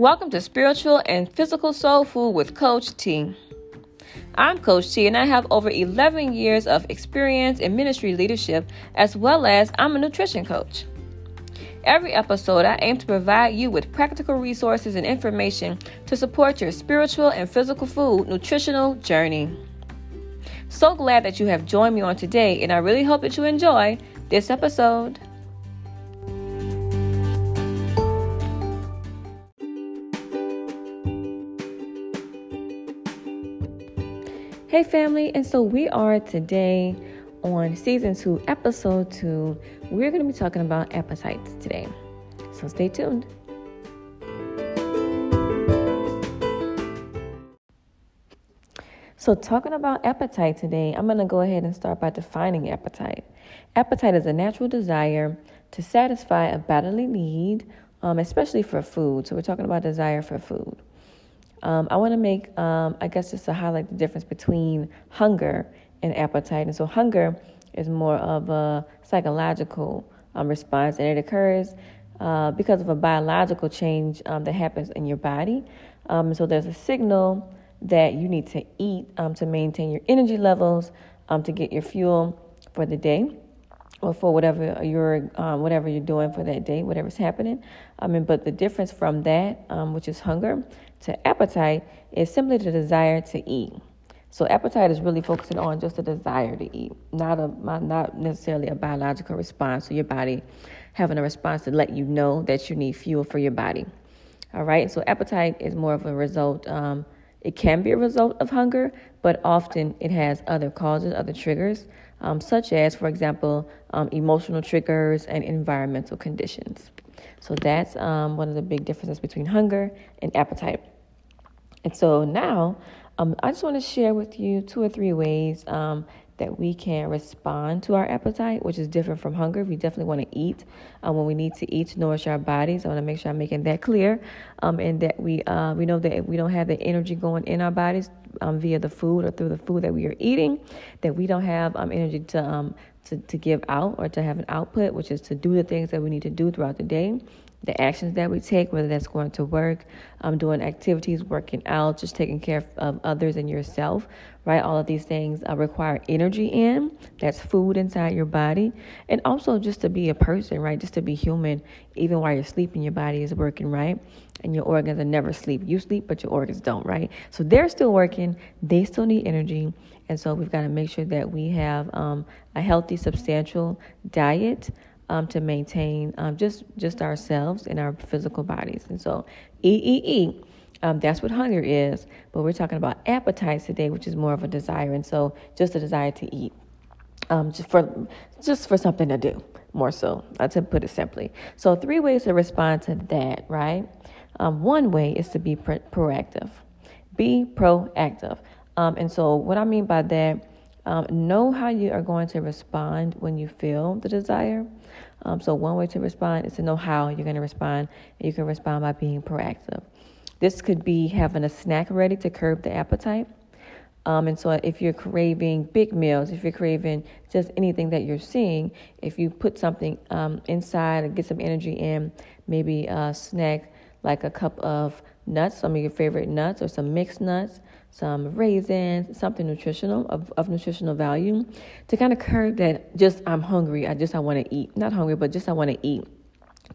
Welcome to Spiritual and Physical Soul Food with Coach T. I'm Coach T, and I have over 11 years of experience in ministry leadership, as well as I'm a nutrition coach. Every episode, I aim to provide you with practical resources and information to support your spiritual and physical food nutritional journey. So glad that you have joined me on today, and I really hope that you enjoy this episode. Hey, family, and so we are today on season two, episode two. We're going to be talking about appetites today. So stay tuned. So, talking about appetite today, I'm going to go ahead and start by defining appetite. Appetite is a natural desire to satisfy a bodily need, um, especially for food. So, we're talking about desire for food. Um, I want to make, um, I guess, just to highlight the difference between hunger and appetite. And so, hunger is more of a psychological um, response, and it occurs uh, because of a biological change um, that happens in your body. Um, so, there's a signal that you need to eat um, to maintain your energy levels, to get your fuel for the day or for whatever you're um, whatever you're doing for that day, whatever's happening. I mean, but the difference from that, um, which is hunger, to appetite is simply the desire to eat. So appetite is really focusing on just a desire to eat, not a not necessarily a biological response. So your body having a response to let you know that you need fuel for your body. All right. So appetite is more of a result. Um, it can be a result of hunger, but often it has other causes, other triggers um, such as, for example, um, emotional triggers and environmental conditions. So that's um, one of the big differences between hunger and appetite. And so now um, I just want to share with you two or three ways um, that we can respond to our appetite, which is different from hunger. We definitely want to eat um, when we need to eat to nourish our bodies. I want to make sure I'm making that clear, um, and that we uh, we know that we don't have the energy going in our bodies um, via the food or through the food that we are eating, that we don't have um, energy to um, to, to give out or to have an output, which is to do the things that we need to do throughout the day the actions that we take, whether that's going to work, um, doing activities, working out, just taking care of others and yourself, right? All of these things uh, require energy in. That's food inside your body. And also just to be a person, right? Just to be human, even while you're sleeping, your body is working, right? And your organs are never sleep. You sleep, but your organs don't, right? So they're still working. They still need energy. And so we've got to make sure that we have um, a healthy, substantial diet um, to maintain um, just just ourselves and our physical bodies. And so, eat, eat, eat. Um, that's what hunger is. But we're talking about appetite today, which is more of a desire. And so, just a desire to eat, um, just for just for something to do, more so. Uh, to put it simply. So, three ways to respond to that. Right. Um, one way is to be pro- proactive. Be proactive. Um, and so, what I mean by that um, know how you are going to respond when you feel the desire. Um, so, one way to respond is to know how you're going to respond, and you can respond by being proactive. This could be having a snack ready to curb the appetite. Um, and so, if you're craving big meals, if you're craving just anything that you're seeing, if you put something um, inside and get some energy in, maybe a snack like a cup of nuts, some of your favorite nuts, or some mixed nuts, some raisins, something nutritional of, of nutritional value to kind of curb that just I'm hungry, I just I want to eat. Not hungry, but just I want to eat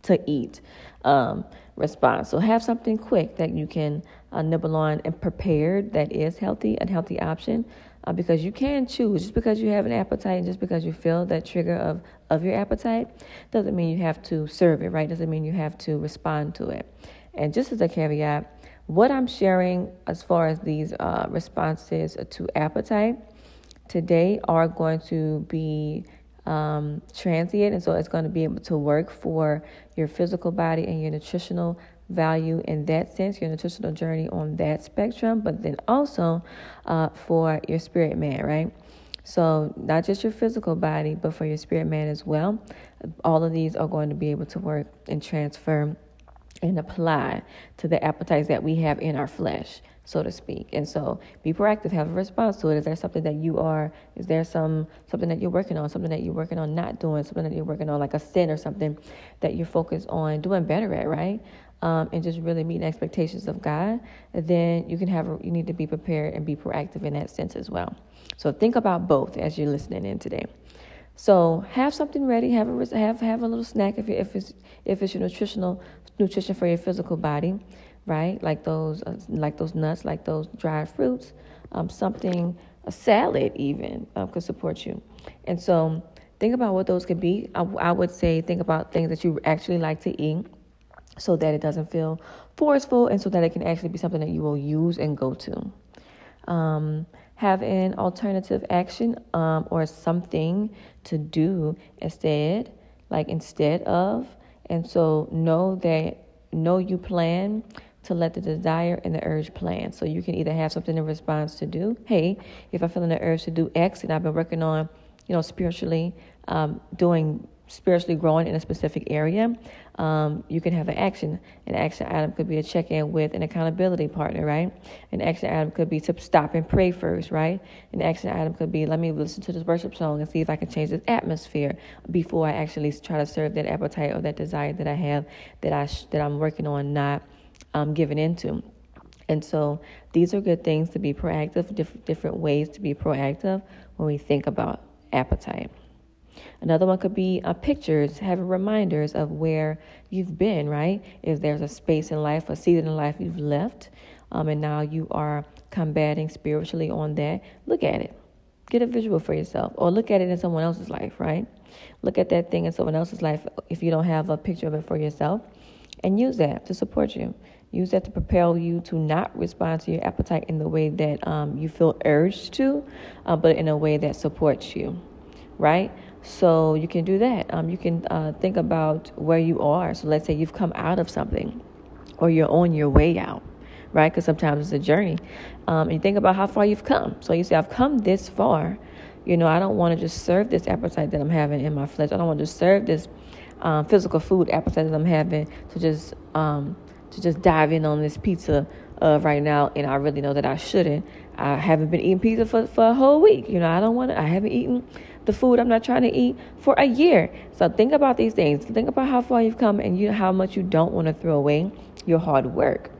to eat um, response. So have something quick that you can uh, nibble on and prepared that is healthy, a healthy option. Uh, because you can choose just because you have an appetite and just because you feel that trigger of, of your appetite doesn't mean you have to serve it right doesn't mean you have to respond to it and just as a caveat what I'm sharing as far as these uh, responses to appetite today are going to be um, transient, and so it's going to be able to work for your physical body and your nutritional value in that sense, your nutritional journey on that spectrum, but then also uh, for your spirit man, right? So, not just your physical body, but for your spirit man as well. All of these are going to be able to work and transfer and apply to the appetites that we have in our flesh, so to speak. And so be proactive, have a response to it. Is there something that you are, is there some something that you're working on, something that you're working on not doing, something that you're working on, like a sin or something that you're focused on doing better at, right? um, and just really meeting expectations of God, then you can have you need to be prepared and be proactive in that sense as well. So think about both as you're listening in today. So have something ready. Have a have have a little snack if you, if it's if it's your nutritional nutrition for your physical body, right? Like those uh, like those nuts, like those dried fruits, um, something a salad even uh, could support you. And so think about what those could be. I, I would say think about things that you actually like to eat so that it doesn't feel forceful and so that it can actually be something that you will use and go to. Um, have an alternative action um, or something to do instead, like instead of. And so know that, know you plan to let the desire and the urge plan. So you can either have something in response to do. Hey, if I'm feeling the urge to do X and I've been working on, you know, spiritually, um, doing spiritually growing in a specific area, um, you can have an action. An action item could be a check in with an accountability partner, right? An action item could be to stop and pray first, right? An action item could be let me listen to this worship song and see if I can change this atmosphere before I actually try to serve that appetite or that desire that I have that I sh- that I'm working on not um, giving into. And so these are good things to be proactive, diff- different ways to be proactive when we think about appetite. Another one could be uh, pictures, having reminders of where you've been, right? If there's a space in life, a season in life you've left, um, and now you are combating spiritually on that, look at it. Get a visual for yourself, or look at it in someone else's life, right? Look at that thing in someone else's life if you don't have a picture of it for yourself, and use that to support you. Use that to propel you to not respond to your appetite in the way that um, you feel urged to, uh, but in a way that supports you, right? So you can do that. Um, you can uh, think about where you are. So let's say you've come out of something, or you're on your way out, right? Because sometimes it's a journey. Um, and you think about how far you've come. So you say, I've come this far. You know, I don't want to just serve this appetite that I'm having in my flesh. I don't want to serve this um, physical food appetite that I'm having to just um, to just dive in on this pizza uh, right now. And I really know that I shouldn't. I haven't been eating pizza for, for a whole week. You know, I don't want to. I haven't eaten the food I'm not trying to eat for a year. So think about these things. Think about how far you've come and you how much you don't want to throw away your hard work.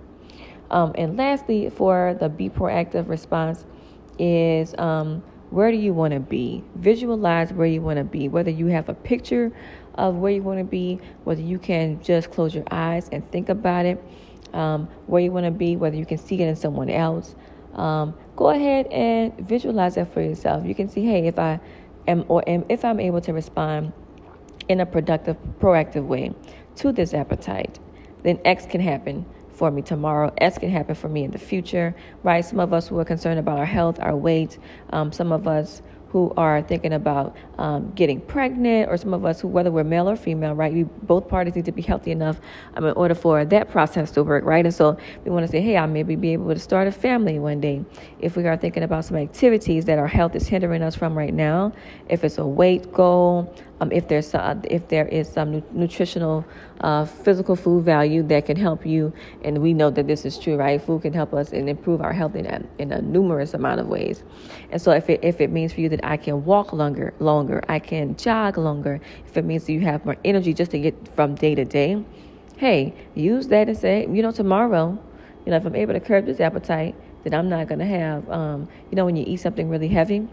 Um, and lastly, for the be proactive response is um, where do you want to be? Visualize where you want to be. Whether you have a picture of where you want to be, whether you can just close your eyes and think about it, um, where you want to be, whether you can see it in someone else. Um, go ahead and visualize that for yourself. You can see, hey, if I am or am, if I'm able to respond in a productive, proactive way to this appetite, then X can happen for me tomorrow. S can happen for me in the future, right? Some of us who are concerned about our health, our weight, um, some of us who are thinking about um, getting pregnant, or some of us who, whether we're male or female, right, we both parties need to be healthy enough um, in order for that process to work, right? And so we want to say, hey, I maybe be able to start a family one day. If we are thinking about some activities that our health is hindering us from right now, if it's a weight goal, um, if there's uh, if there is some nutritional uh, physical food value that can help you and we know that this is true right? Food can help us and improve our health in a, in a numerous amount of ways. And so if it, if it means for you that I can walk longer longer I can jog longer if it means you have more energy just to get from day to day hey use that and say you know tomorrow you know if I'm able to curb this appetite then I'm not to have um, you know when you eat something really heavy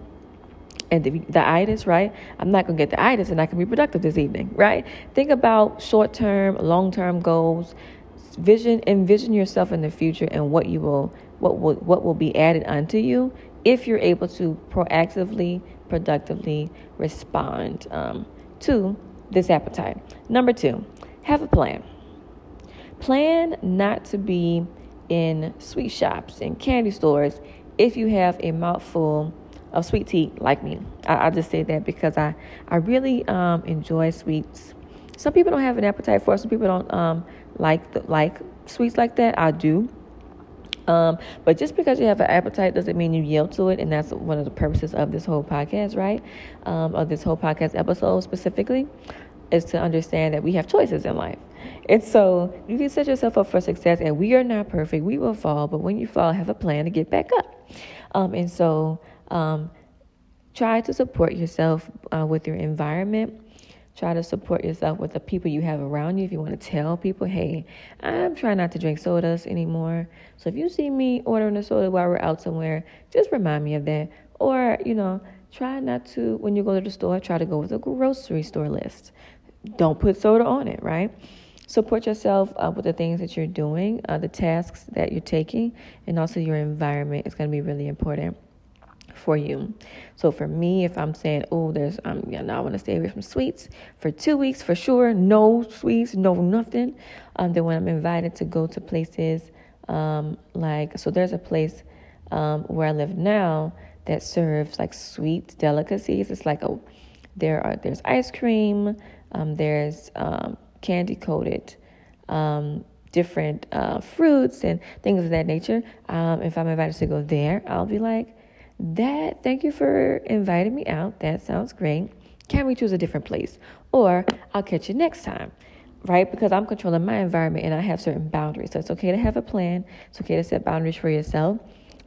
and the, the itis, right? I'm not going to get the itis and I can be productive this evening, right? Think about short term, long term goals. Vision, envision yourself in the future and what you will, what will, what will be added unto you if you're able to proactively, productively respond um, to this appetite. Number two, have a plan. Plan not to be in sweet shops and candy stores if you have a mouthful of sweet tea like me. I, I just say that because I, I really um, enjoy sweets. Some people don't have an appetite for it. Some people don't um, like the, like sweets like that. I do. Um, but just because you have an appetite doesn't mean you yield to it, and that's one of the purposes of this whole podcast, right? Um, of this whole podcast episode specifically, is to understand that we have choices in life. And so you can set yourself up for success, and we are not perfect. We will fall, but when you fall, have a plan to get back up. Um, and so um, try to support yourself uh, with your environment. Try to support yourself with the people you have around you. If you want to tell people, hey, I'm trying not to drink sodas anymore. So if you see me ordering a soda while we're out somewhere, just remind me of that. Or, you know, try not to, when you go to the store, try to go with a grocery store list. Don't put soda on it, right? Support yourself uh, with the things that you're doing, uh, the tasks that you're taking, and also your environment is going to be really important for you. So for me, if I'm saying, oh, there's, um, yeah, now I want to stay away from sweets for two weeks for sure, no sweets, no nothing. Um, then when I'm invited to go to places, um, like, so there's a place um, where I live now that serves like sweet delicacies. It's like a, there are there's ice cream, um, there's um, candy coated. Um, different uh, fruits and things of that nature. Um, if I'm invited to go there, I'll be like, that, thank you for inviting me out. That sounds great. Can we choose a different place? Or I'll catch you next time, right? Because I'm controlling my environment and I have certain boundaries. So it's okay to have a plan. It's okay to set boundaries for yourself.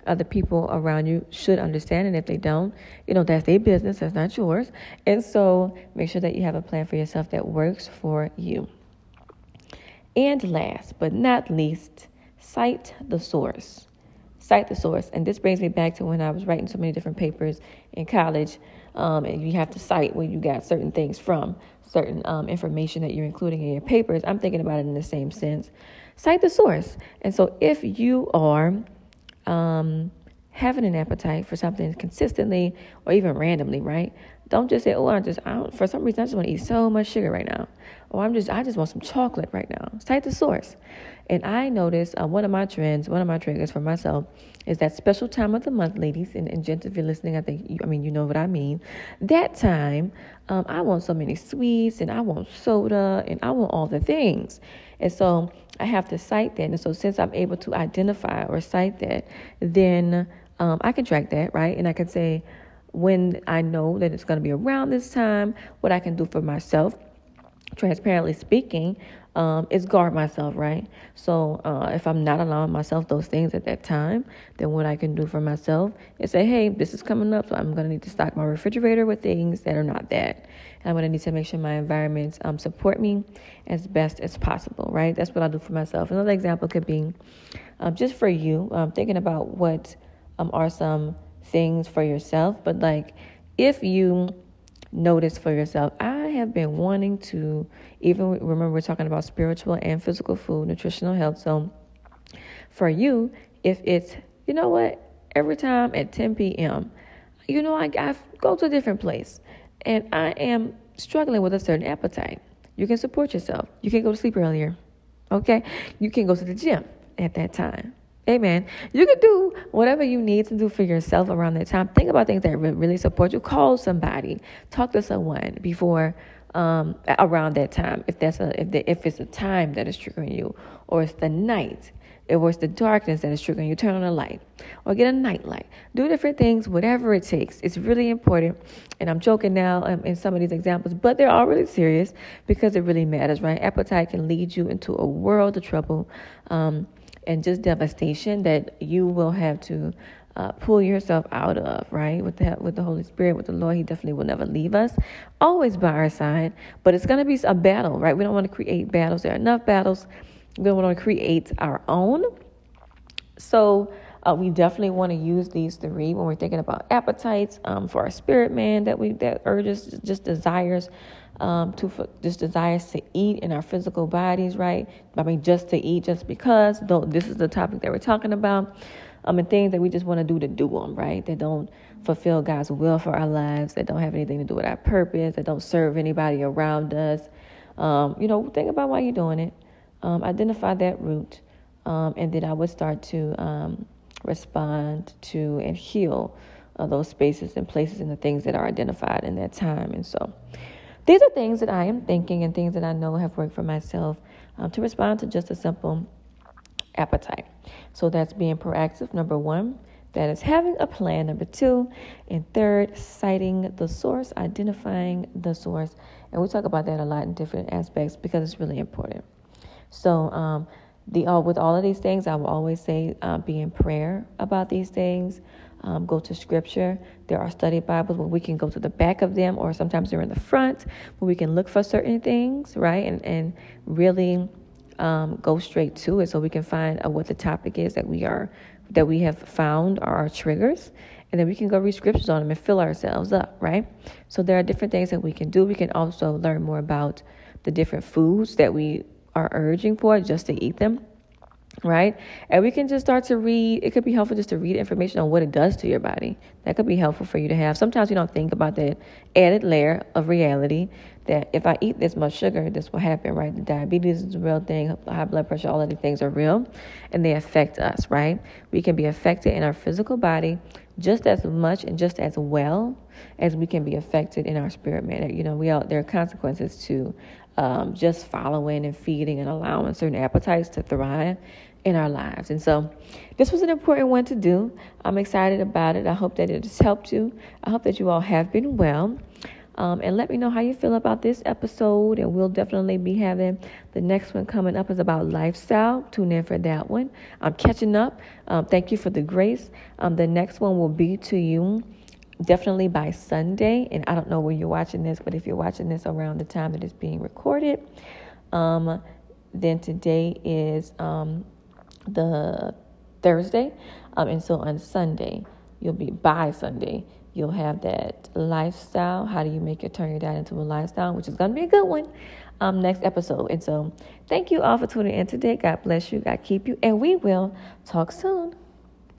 Other people around you should understand, and if they don't, you know, that's their business, that's not yours. And so make sure that you have a plan for yourself that works for you. And last but not least, cite the source cite the source. And this brings me back to when I was writing so many different papers in college. Um, and you have to cite where you got certain things from, certain um, information that you're including in your papers. I'm thinking about it in the same sense. Cite the source. And so if you are um, having an appetite for something consistently or even randomly, right? Don't just say, "Oh, I just I don't, for some reason I just want to eat so much sugar right now," or "I'm just I just want some chocolate right now." Cite the source. And I noticed uh, one of my trends, one of my triggers for myself is that special time of the month, ladies and, and gents, if you're listening, I think, you, I mean, you know what I mean. That time, um, I want so many sweets and I want soda and I want all the things. And so I have to cite that. And so since I'm able to identify or cite that, then um, I can track that, right? And I can say when I know that it's going to be around this time, what I can do for myself transparently speaking, um, is guard myself, right? So uh, if I'm not allowing myself those things at that time, then what I can do for myself is say, hey, this is coming up, so I'm going to need to stock my refrigerator with things that are not that. And I'm going to need to make sure my environments um, support me as best as possible, right? That's what I'll do for myself. Another example could be um, just for you, um, thinking about what um, are some things for yourself, but like if you notice for yourself. I have been wanting to, even remember, we're talking about spiritual and physical food, nutritional health. So for you, if it's, you know what, every time at 10 p.m., you know, I, I go to a different place and I am struggling with a certain appetite. You can support yourself. You can go to sleep earlier. Okay? You can go to the gym at that time. Amen. You can do whatever you need to do for yourself around that time. Think about things that really support you. Call somebody. Talk to someone before um, around that time. If that's a if the, if it's a time that is triggering you, or it's the night, or it's the darkness that is triggering you, turn on a light or get a night light. Do different things, whatever it takes. It's really important. And I'm joking now um, in some of these examples, but they're all really serious because it really matters, right? Appetite can lead you into a world of trouble. Um, and just devastation that you will have to uh, pull yourself out of, right? With the with the Holy Spirit, with the Lord, He definitely will never leave us, always by our side. But it's going to be a battle, right? We don't want to create battles. There are enough battles. We don't want to create our own. So uh, we definitely want to use these three when we're thinking about appetites um, for our spirit man that we that urges, just desires um, to just desires to eat in our physical bodies, right? I mean, just to eat, just because. Though this is the topic that we're talking about, um, and things that we just want to do to do them, right? That don't fulfill God's will for our lives, that don't have anything to do with our purpose, that don't serve anybody around us. Um, you know, think about why you're doing it. Um, identify that root, um, and then I would start to um, respond to and heal uh, those spaces and places and the things that are identified in that time. And so. These are things that I am thinking and things that I know have worked for myself um, to respond to just a simple appetite. So that's being proactive, number one. That is having a plan, number two. And third, citing the source, identifying the source. And we talk about that a lot in different aspects because it's really important. So, um, the all with all of these things, I will always say uh, be in prayer about these things. Um, go to scripture. There are study Bibles where we can go to the back of them, or sometimes they're in the front, where we can look for certain things, right? And, and really um, go straight to it so we can find uh, what the topic is that we are that we have found are our triggers and then we can go read scriptures on them and fill ourselves up right so there are different things that we can do we can also learn more about the different foods that we are urging for just to eat them right? And we can just start to read. It could be helpful just to read information on what it does to your body. That could be helpful for you to have. Sometimes we don't think about that added layer of reality that if I eat this much sugar, this will happen, right? The diabetes is a real thing, high blood pressure, all of these things are real and they affect us, right? We can be affected in our physical body just as much and just as well as we can be affected in our spirit man. You know, we all there are consequences to um, just following and feeding and allowing certain appetites to thrive in our lives. And so this was an important one to do. I'm excited about it. I hope that it has helped you. I hope that you all have been well. Um, and let me know how you feel about this episode. And we'll definitely be having the next one coming up is about lifestyle. Tune in for that one. I'm catching up. Um, thank you for the grace. Um, the next one will be to you definitely by Sunday. And I don't know where you're watching this, but if you're watching this around the time that it's being recorded, um, then today is um, the Thursday. Um, and so on Sunday, you'll be by Sunday, you'll have that lifestyle. How do you make it turn your diet into a lifestyle? Which is going to be a good one. Um, next episode. And so, thank you all for tuning in today. God bless you. God keep you. And we will talk soon.